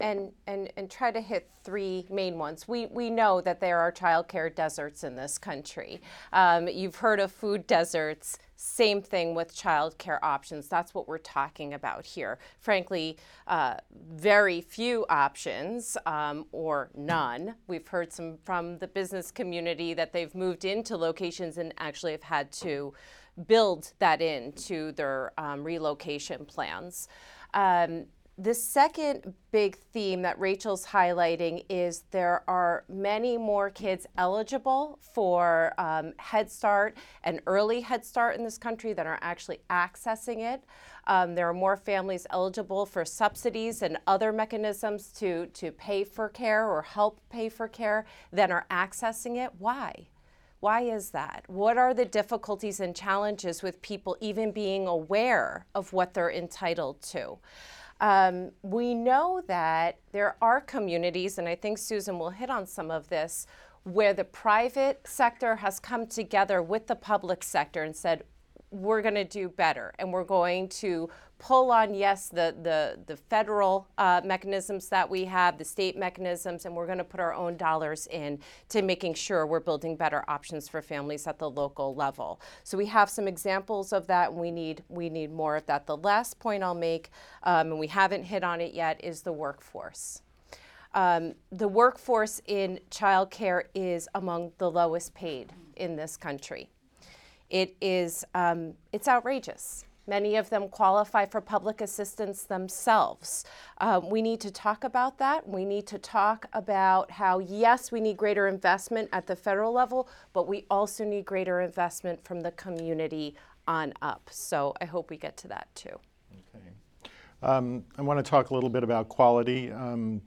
and, and, and try to hit three main ones. We, we know that there are childcare deserts in this country. Um, you've heard of food deserts. Same thing with childcare options. That's what we're talking about here. Frankly, uh, very few options um, or none. We've heard some from the business community that they've moved into locations and actually have had to build that into their um, relocation plans. Um, the second big theme that Rachel's highlighting is there are many more kids eligible for um, Head Start and early Head Start in this country than are actually accessing it. Um, there are more families eligible for subsidies and other mechanisms to, to pay for care or help pay for care than are accessing it. Why? Why is that? What are the difficulties and challenges with people even being aware of what they're entitled to? Um, we know that there are communities, and I think Susan will hit on some of this, where the private sector has come together with the public sector and said, we're going to do better and we're going to pull on yes the the, the federal uh, mechanisms that we have the state mechanisms and we're going to put our own dollars in to making sure we're building better options for families at the local level. So we have some examples of that and we need we need more of that. The last point i'll make um, and we haven't hit on it yet is the workforce. Um, the workforce in childcare is among the lowest paid in this country. It is um, it's outrageous. Many of them qualify for public assistance themselves. Um, we need to talk about that. We need to talk about how, yes, we need greater investment at the federal level, but we also need greater investment from the community on up. So I hope we get to that too.
Okay. Um, I want to talk a little bit about quality. Um,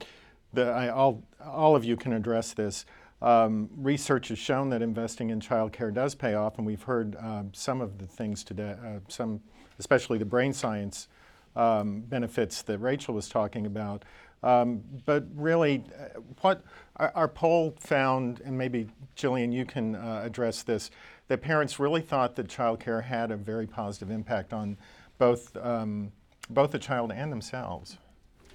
the, I, all, all of you can address this. Um, research has shown that investing in childcare does pay off, and we've heard uh, some of the things today, uh, some, especially the brain science um, benefits that Rachel was talking about. Um, but really, uh, what our, poll found, and maybe Gillian, you can uh, address this, that parents really thought that childcare had a very positive impact on both um, both the child and themselves.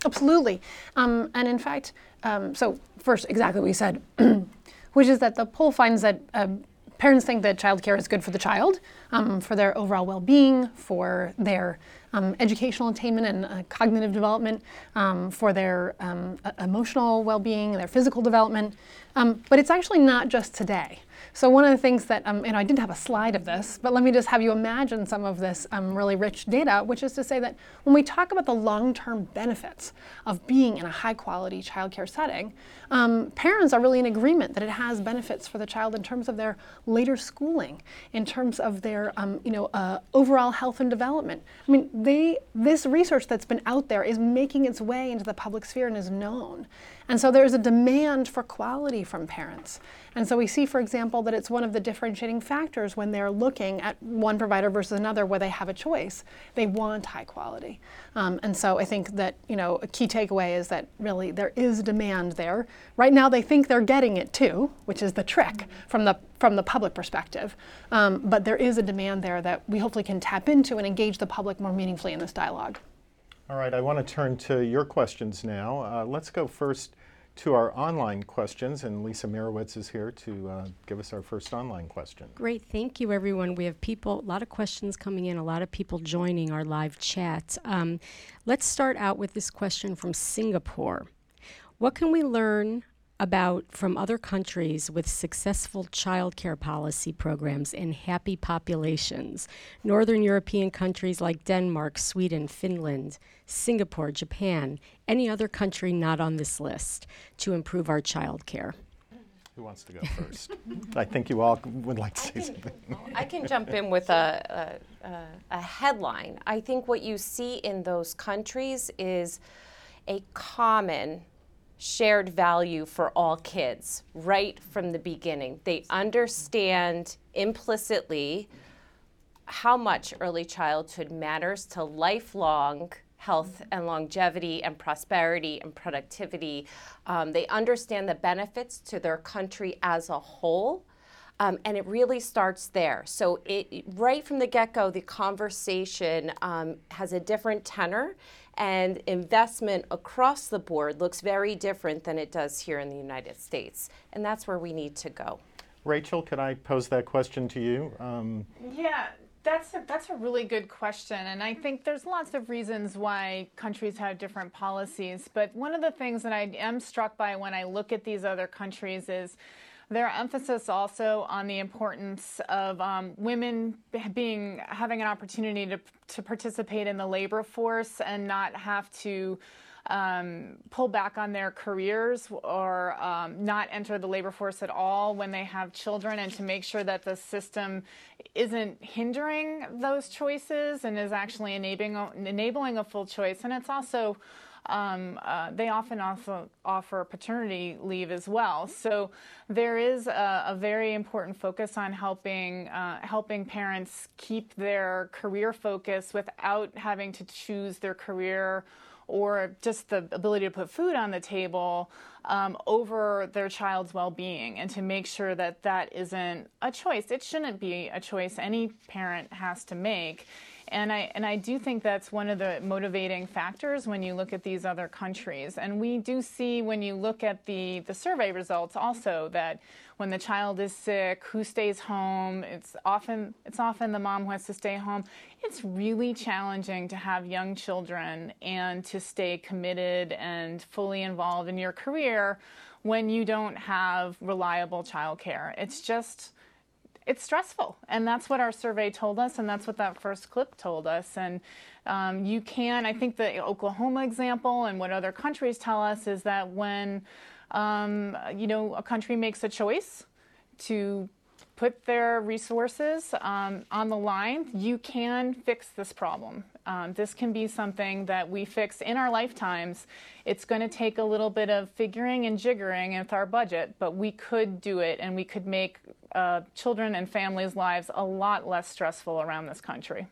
Absolutely. Um, and in fact, um, so first, exactly what we said, which is that the poll finds that um, parents think that childcare is good for the child, um, for their overall well-being, for their um, educational attainment and uh, cognitive development, um, for their um, emotional well-being, their physical development. Um, but it's actually not just today. So one of the things that, um, you know, I didn't have a slide of this, but let me just have you imagine some of this um, really rich data, which is to say that when we talk about the long-term benefits of being in a high-quality childcare setting, um, parents are really in agreement that it has benefits for the child in terms of their later schooling, in terms of their, um, you know, uh, overall health and development. I mean, they, this research that's been out there is making its way into the public sphere and is known. And so there's a demand for quality from parents. And so we see, for example, that it's one of the differentiating factors when they're looking at one provider versus another where they have a choice. They want high quality. Um, and so I think that, you know, a key takeaway is that really there is demand there. Right now they think they're getting it too, which is the trick from the from the public perspective. Um, but there is a demand there that we hopefully can tap into and engage the public more meaningfully in this dialogue.
All right, I want to turn to your questions now. Uh, let's go first to our online questions, and Lisa Mirowitz is here to uh, give us our first online question.
Great, thank you, everyone. We have people, a lot of questions coming in, a lot of people joining our live chat. Um, let's start out with this question from Singapore. What can we learn about from other countries with successful child care policy programs and happy populations. Northern European countries like Denmark, Sweden, Finland, Singapore, Japan, any other country not on this list to improve our child care.
Who wants to go first? I think you all would like to say something.
I can jump in with a, a, a headline. I think what you see in those countries is a common shared value for all kids right from the beginning. They understand implicitly how much early childhood matters to lifelong health and longevity and prosperity and productivity. Um, they understand the benefits to their country as a whole. Um, and it really starts there. So it right from the get-go, the conversation um, has a different tenor, and investment across the board looks very different than it does here in the United States. And that's where we need to go.
Rachel, could I pose that question to you? Um,
yeah, that's a, that's a really good question, and I think there's lots of reasons why countries have different policies. But one of the things that I am struck by when I look at these other countries is their emphasis also on the importance of um, women being having an opportunity to to participate in the labor force and not have to um, pull back on their careers or um, not enter the labor force at all when they have children, and to make sure that the system isn't hindering those choices and is actually enabling enabling a full choice. And it's also um, uh, they often also offer paternity leave as well. So there is a, a very important focus on helping uh, helping parents keep their career focus without having to choose their career or just the ability to put food on the table um, over their child's well-being and to make sure that that isn't a choice it shouldn't be a choice any parent has to make and I, and I do think that's one of the motivating factors when you look at these other countries. And we do see when you look at the, the survey results also that when the child is sick, who stays home, it's often, it's often the mom who has to stay home. It's really challenging to have young children and to stay committed and fully involved in your career when you don't have reliable childcare. It's just it's stressful. And that's what our survey told us, and that's what that first clip told us. And um, you can, I think the Oklahoma example and what other countries tell us is that when, um, you know, a country makes a choice to put their resources um, on the line, you can fix this problem. Um, this can be something that we fix in our lifetimes. It's going to take a little bit of figuring and jiggering with our budget, but we could do it and we could make uh, children and families' lives a lot less stressful around this country.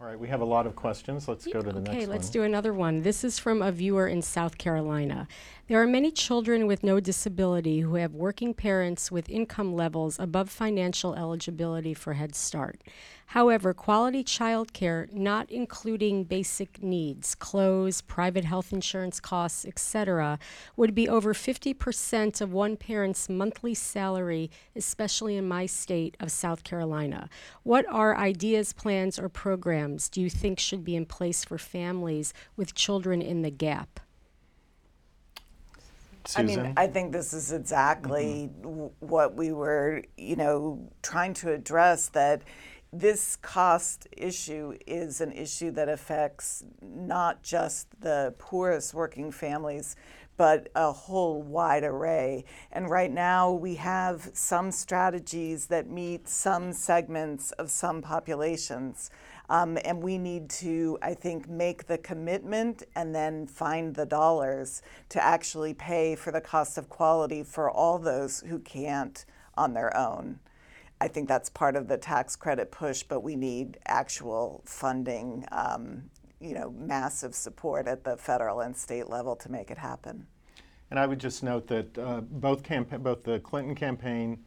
All right, we have a lot of questions. Let's go to the
okay,
next one.
Okay, let's do another one. This is from a viewer in South Carolina. There are many children with no disability who have working parents with income levels above financial eligibility for Head Start. However, quality childcare, not including basic needs, clothes, private health insurance costs, etc., would be over 50% of one parent's monthly salary, especially in my state of South Carolina. What are ideas, plans, or programs do you think should be in place for families with children in the gap?
I mean, I think this is exactly mm-hmm. w- what we were, you know, trying to address that this cost issue is an issue that affects not just the poorest working families, but a whole wide array. And right now, we have some strategies that meet some segments of some populations. Um, and we need to, I think, make the commitment and then find the dollars to actually pay for the cost of quality for all those who can't on their own. I think that's part of the tax credit push, but we need actual funding, um, you know, massive support at the federal and state level to make it happen.
And I would just note that uh, both, campa- both the Clinton campaign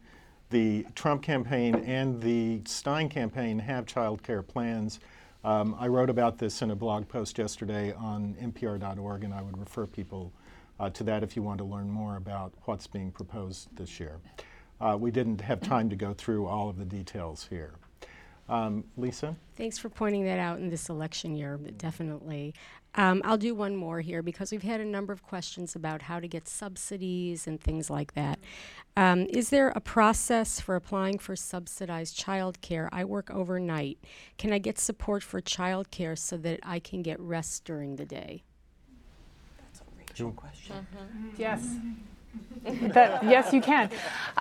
the Trump campaign and the Stein campaign have child care plans. Um, I wrote about this in a blog post yesterday on npr.org, and I would refer people uh, to that if you want to learn more about what's being proposed this year. Uh, we didn't have time to go through all of the details here. Um, Lisa?
Thanks for pointing that out in this election year, definitely. Um, I'll do one more here because we've had a number of questions about how to get subsidies and things like that. Um, is there a process for applying for subsidized childcare? I work overnight. Can I get support for childcare so that I can get rest during the day?
That's a Rachel question.
Mm-hmm. Yes. that, yes, you can.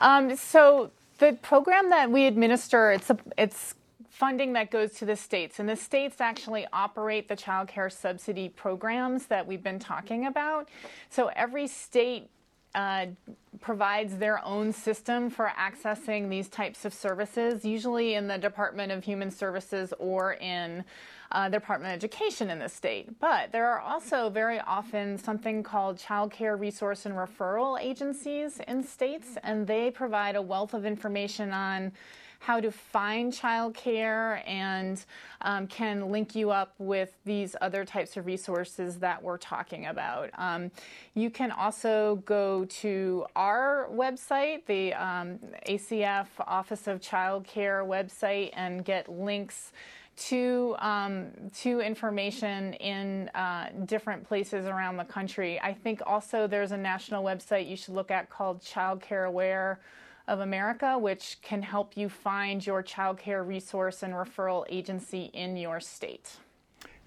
Um, so the program that we administer, it's a, it's funding that goes to the states. And the states actually operate the child care subsidy programs that we've been talking about. So every state uh, provides their own system for accessing these types of services, usually in the Department of Human Services or in uh, the Department of Education in the state. But there are also very often something called child care resource and referral agencies in states, and they provide a wealth of information on how to find childcare and um, can link you up with these other types of resources that we're talking about. Um, you can also go to our website, the um, ACF Office of Child Care website, and get links to um, to information in uh, different places around the country. I think also there's a national website you should look at called Child Care Aware of America, which can help you find your child care resource and referral agency in your state.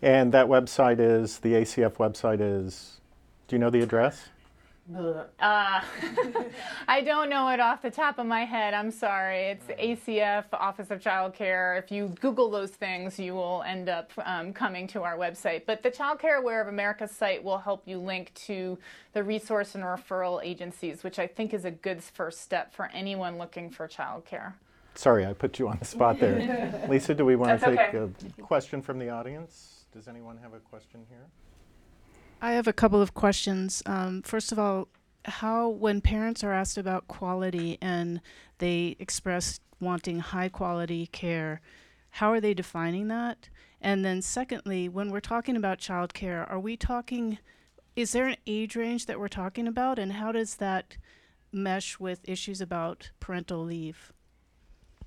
And that website is, the ACF website is, do you know the address?
Uh, I don't know it off the top of my head. I'm sorry. It's ACF Office of Child Care. If you Google those things, you will end up um, coming to our website. But the Child Care Aware of America site will help you link to the resource and referral agencies, which I think is a good first step for anyone looking for child care.
Sorry, I put you on the spot there. Lisa, do we want to take
okay.
a question from the audience? Does anyone have a question here?
I have a couple of questions. Um, first of all, how, when parents are asked about quality and they express wanting high quality care, how are they defining that? And then, secondly, when we're talking about childcare, are we talking, is there an age range that we're talking about, and how does that mesh with issues about parental leave?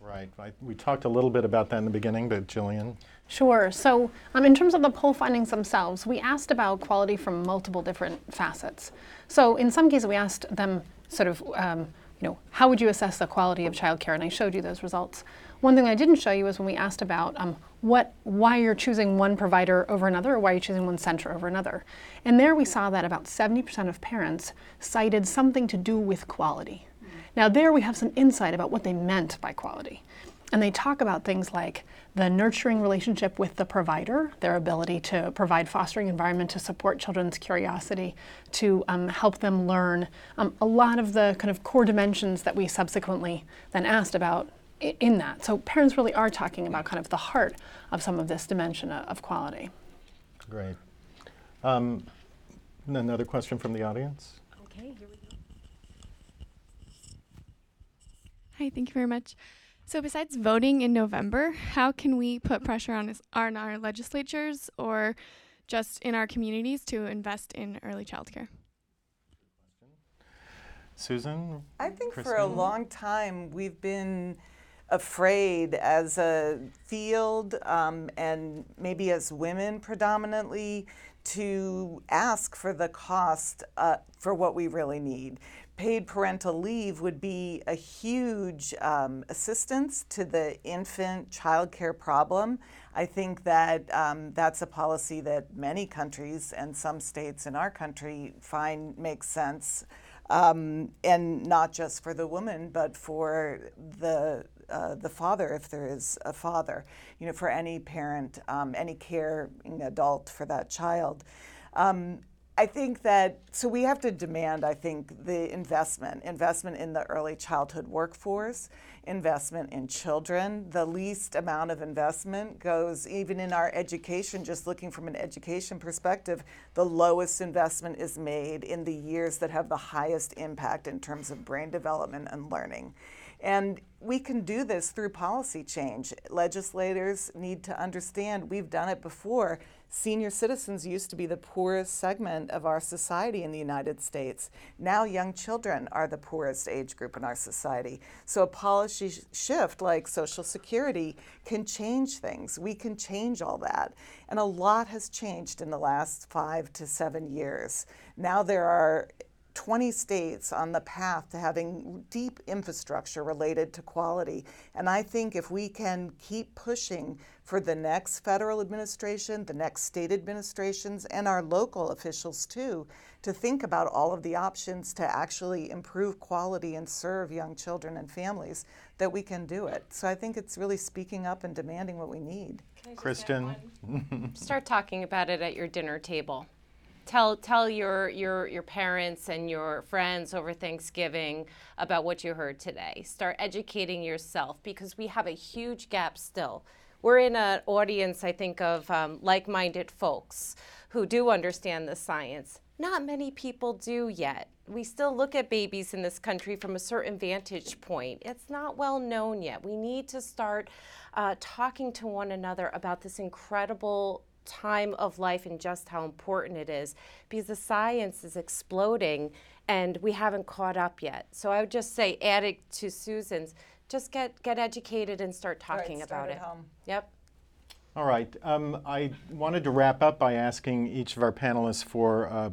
Right. I, we talked a little bit about that in the beginning, but Gillian?
Sure. So, um, in terms of the poll findings themselves, we asked about quality from multiple different facets. So, in some cases, we asked them sort of, um, you know, how would you assess the quality of childcare? And I showed you those results. One thing I didn't show you is when we asked about um, what, why you're choosing one provider over another, or why you're choosing one center over another. And there we saw that about 70% of parents cited something to do with quality. Now, there we have some insight about what they meant by quality. And they talk about things like the nurturing relationship with the provider, their ability to provide fostering environment to support children's curiosity, to um, help them learn um, a lot of the kind of core dimensions that we subsequently then asked about in that. So parents really are talking about kind of the heart of some of this dimension of quality.
Great. Um, another question from the audience?
Okay, here we go. Hi, thank you very much.
So, besides voting in November, how can we put pressure on, us, on our legislatures or just in our communities to invest in early childcare?
Susan?
I think for a long time we've been afraid as a field um, and maybe as women predominantly to ask for the cost uh, for what we really need. Paid parental leave would be a huge um, assistance to the infant child care problem. I think that um, that's a policy that many countries and some states in our country find makes sense um, and not just for the woman, but for the uh, the father, if there is a father, you know, for any parent, um, any caring adult for that child. Um, I think that so we have to demand. I think the investment, investment in the early childhood workforce, investment in children. The least amount of investment goes even in our education. Just looking from an education perspective, the lowest investment is made in the years that have the highest impact in terms of brain development and learning. And we can do this through policy change. Legislators need to understand we've done it before. Senior citizens used to be the poorest segment of our society in the United States. Now, young children are the poorest age group in our society. So, a policy sh- shift like Social Security can change things. We can change all that. And a lot has changed in the last five to seven years. Now, there are 20 states on the path to having deep infrastructure related to quality. And I think if we can keep pushing for the next federal administration, the next state administrations, and our local officials too, to think about all of the options to actually improve quality and serve young children and families, that we can do it. So I think it's really speaking up and demanding what we need.
Kristin?
Start talking about it at your dinner table. Tell tell your your your parents and your friends over Thanksgiving about what you heard today. Start educating yourself because we have a huge gap still. We're in an audience, I think, of um, like-minded folks who do understand the science. Not many people do yet. We still look at babies in this country from a certain vantage point. It's not well known yet. We need to start uh, talking to one another about this incredible time of life and just how important it is because the science is exploding and we haven't caught up yet. So I would just say, add it to Susan's, just get, get educated and start talking
start
about
at
it.
home.
Yep.
All right. Um, I wanted to wrap up by asking each of our panelists for uh,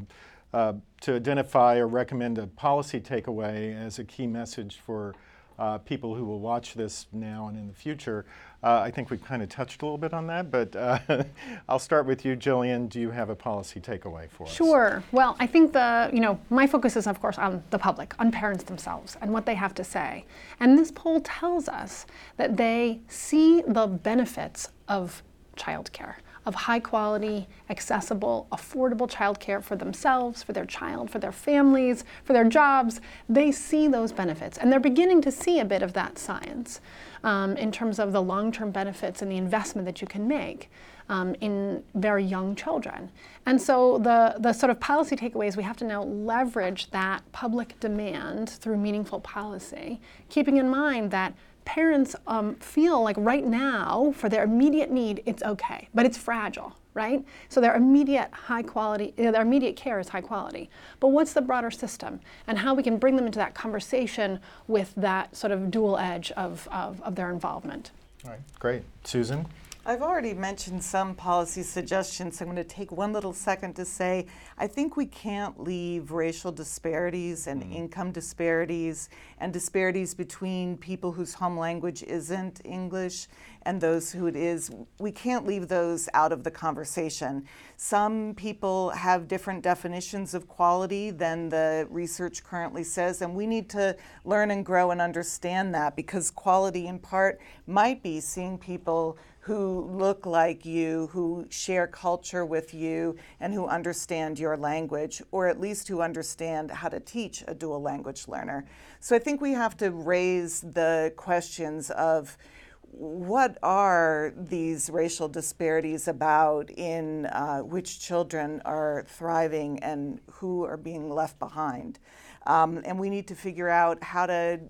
uh, to identify or recommend a policy takeaway as a key message for uh, people who will watch this now and in the future. Uh, I think we've kind of touched a little bit on that, but uh, I'll start with you, Gillian. Do you have a policy takeaway for us?
Sure. Well, I think the, you know, my focus is, of course, on the public, on parents themselves and what they have to say. And this poll tells us that they see the benefits of childcare, of high quality, accessible, affordable childcare for themselves, for their child, for their families, for their jobs. They see those benefits. And they're beginning to see a bit of that science um, in terms of the long term benefits and the investment that you can make. Um, in very young children. And so the, the sort of policy takeaways, we have to now leverage that public demand through meaningful policy, keeping in mind that parents um, feel like right now, for their immediate need, it's okay, but it's fragile, right? So their immediate high quality, uh, their immediate care is high quality. But what's the broader system and how we can bring them into that conversation with that sort of dual edge of, of, of their involvement?
All right, great. Susan?
I've already mentioned some policy suggestions. I'm going to take one little second to say I think we can't leave racial disparities and mm-hmm. income disparities and disparities between people whose home language isn't English and those who it is. We can't leave those out of the conversation. Some people have different definitions of quality than the research currently says, and we need to learn and grow and understand that because quality, in part, might be seeing people who look like you, who share culture with you, and who understand your language, or at least who understand how to teach a dual language learner. So I think we have to raise the questions of what are these racial disparities about in uh, which children are thriving and who are being left behind? Um, and we need to figure out how to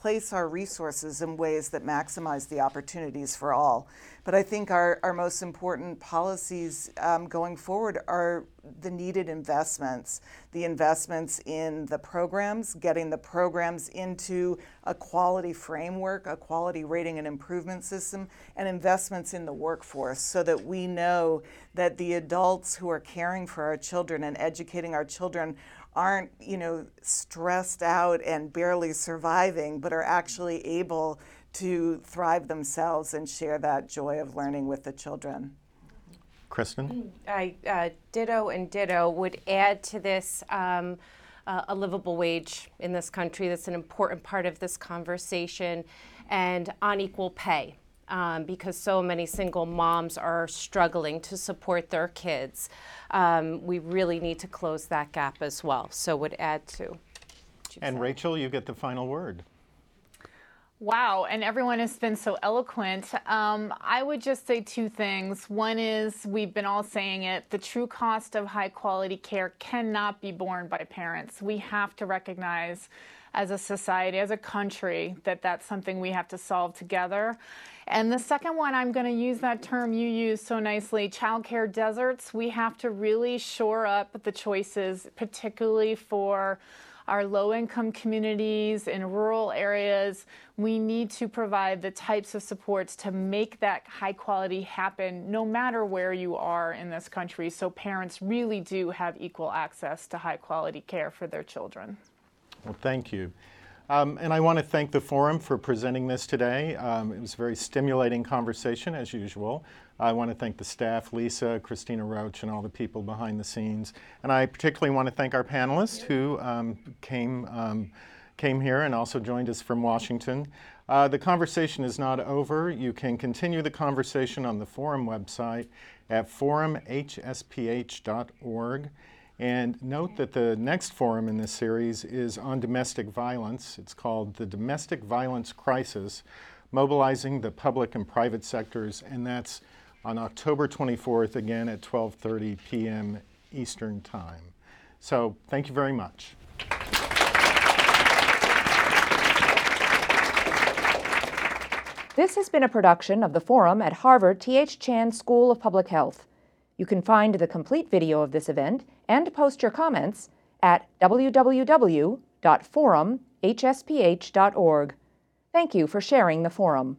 place our resources in ways that maximize the opportunities for all. But I think our, our most important policies um, going forward are the needed investments, the investments in the programs, getting the programs into a quality framework, a quality rating and improvement system, and investments in the workforce so that we know that the adults who are caring for our children and educating our children aren't, you know, stressed out and barely surviving, but are actually able to thrive themselves and share that joy of learning with the children.
Kristin?
I uh, ditto and ditto would add to this um, uh, a livable wage in this country. That's an important part of this conversation, and unequal pay. Um, because so many single moms are struggling to support their kids. Um, we really need to close that gap as well. So would add to.
And Rachel, you get the final word.
Wow, and everyone has been so eloquent. Um, I would just say two things. One is we've been all saying it the true cost of high quality care cannot be borne by parents. We have to recognize as a society, as a country, that that's something we have to solve together. And the second one, I'm going to use that term you use so nicely childcare deserts. We have to really shore up the choices, particularly for our low income communities in rural areas. We need to provide the types of supports to make that high quality happen no matter where you are in this country so parents really do have equal access to high quality care for their children.
Well, thank you. Um, and I want to thank the forum for presenting this today. Um, it was a very stimulating conversation, as usual. I want to thank the staff, Lisa, Christina Roach, and all the people behind the scenes. And I particularly want to thank our panelists who um, came, um, came here and also joined us from Washington. Uh, the conversation is not over. You can continue the conversation on the forum website at forumhsph.org. And note that the next forum in this series is on domestic violence. It's called The Domestic Violence Crisis Mobilizing the Public and Private Sectors, and that's on October 24th, again at 12:30 p.m. Eastern Time. So, thank you very much.
This has been a production of the Forum at Harvard T.H. Chan School of Public Health. You can find the complete video of this event and post your comments at www.forumhsph.org. Thank you for sharing the forum.